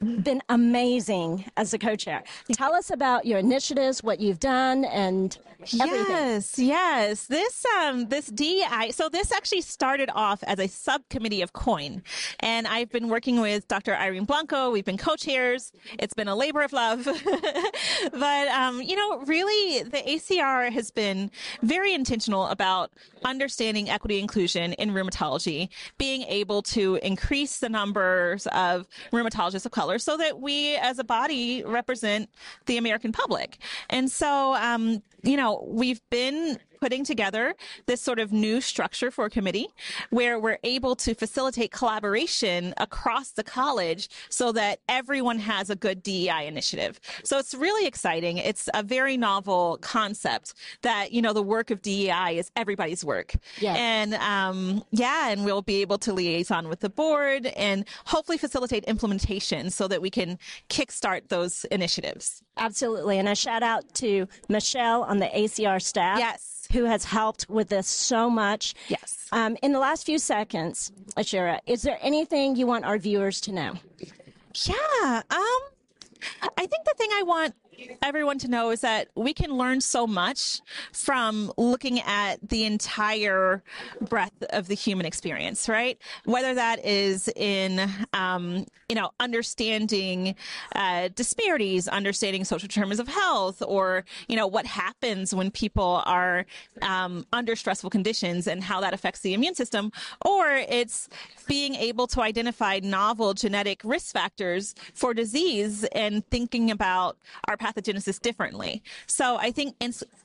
Speaker 3: been amazing as a co-chair. Tell us about your initiatives, what you've done, and
Speaker 11: Yes, yes. This um this DEI. So this actually started off as a subcommittee of COIN, and I've been working with Dr. Irene Blanco. We've been co-chairs. It's been a labor of love, but um, you know, really, the ACR has been very intentional about understanding equity inclusion in rheumatology, being able to increase the numbers of rheumatologists of color, so that we, as a body, represent the American public. And so, um, you know, we've been putting together this sort of new structure for a committee where we're able to facilitate collaboration across the college so that everyone has a good DEI initiative. So it's really exciting. It's a very novel concept that, you know, the work of DEI is everybody's work.
Speaker 3: Yes.
Speaker 11: And, um, yeah, and we'll be able to liaison with the board and hopefully facilitate implementation so that we can kickstart those initiatives.
Speaker 3: Absolutely. And a shout out to Michelle on the ACR staff.
Speaker 11: Yes.
Speaker 3: Who has helped with this so much.
Speaker 11: Yes.
Speaker 3: Um, in the last few seconds, Ashira, is there anything you want our viewers to know?
Speaker 11: Yeah. Um, I think the thing I want everyone to know is that we can learn so much from looking at the entire breadth of the human experience, right? Whether that is in, um, you know, understanding uh, disparities, understanding social determinants of health, or you know what happens when people are um, under stressful conditions and how that affects the immune system, or it's being able to identify novel genetic risk factors for disease and thinking about our pathogenesis differently. So I think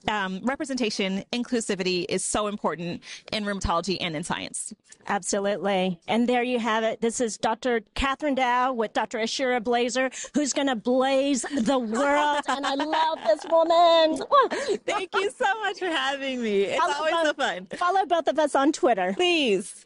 Speaker 11: um, representation, inclusivity is so important in rheumatology and in science.
Speaker 3: Absolutely. And there you have it. This is Dr. Kathryn Dao with Dr. Ashira Blazer, who's going to blaze the world. and I love this woman.
Speaker 11: Thank you so much for having me. It's
Speaker 3: Follow
Speaker 11: always
Speaker 3: both-
Speaker 11: so fun.
Speaker 3: Follow both of us on Twitter.
Speaker 11: Please.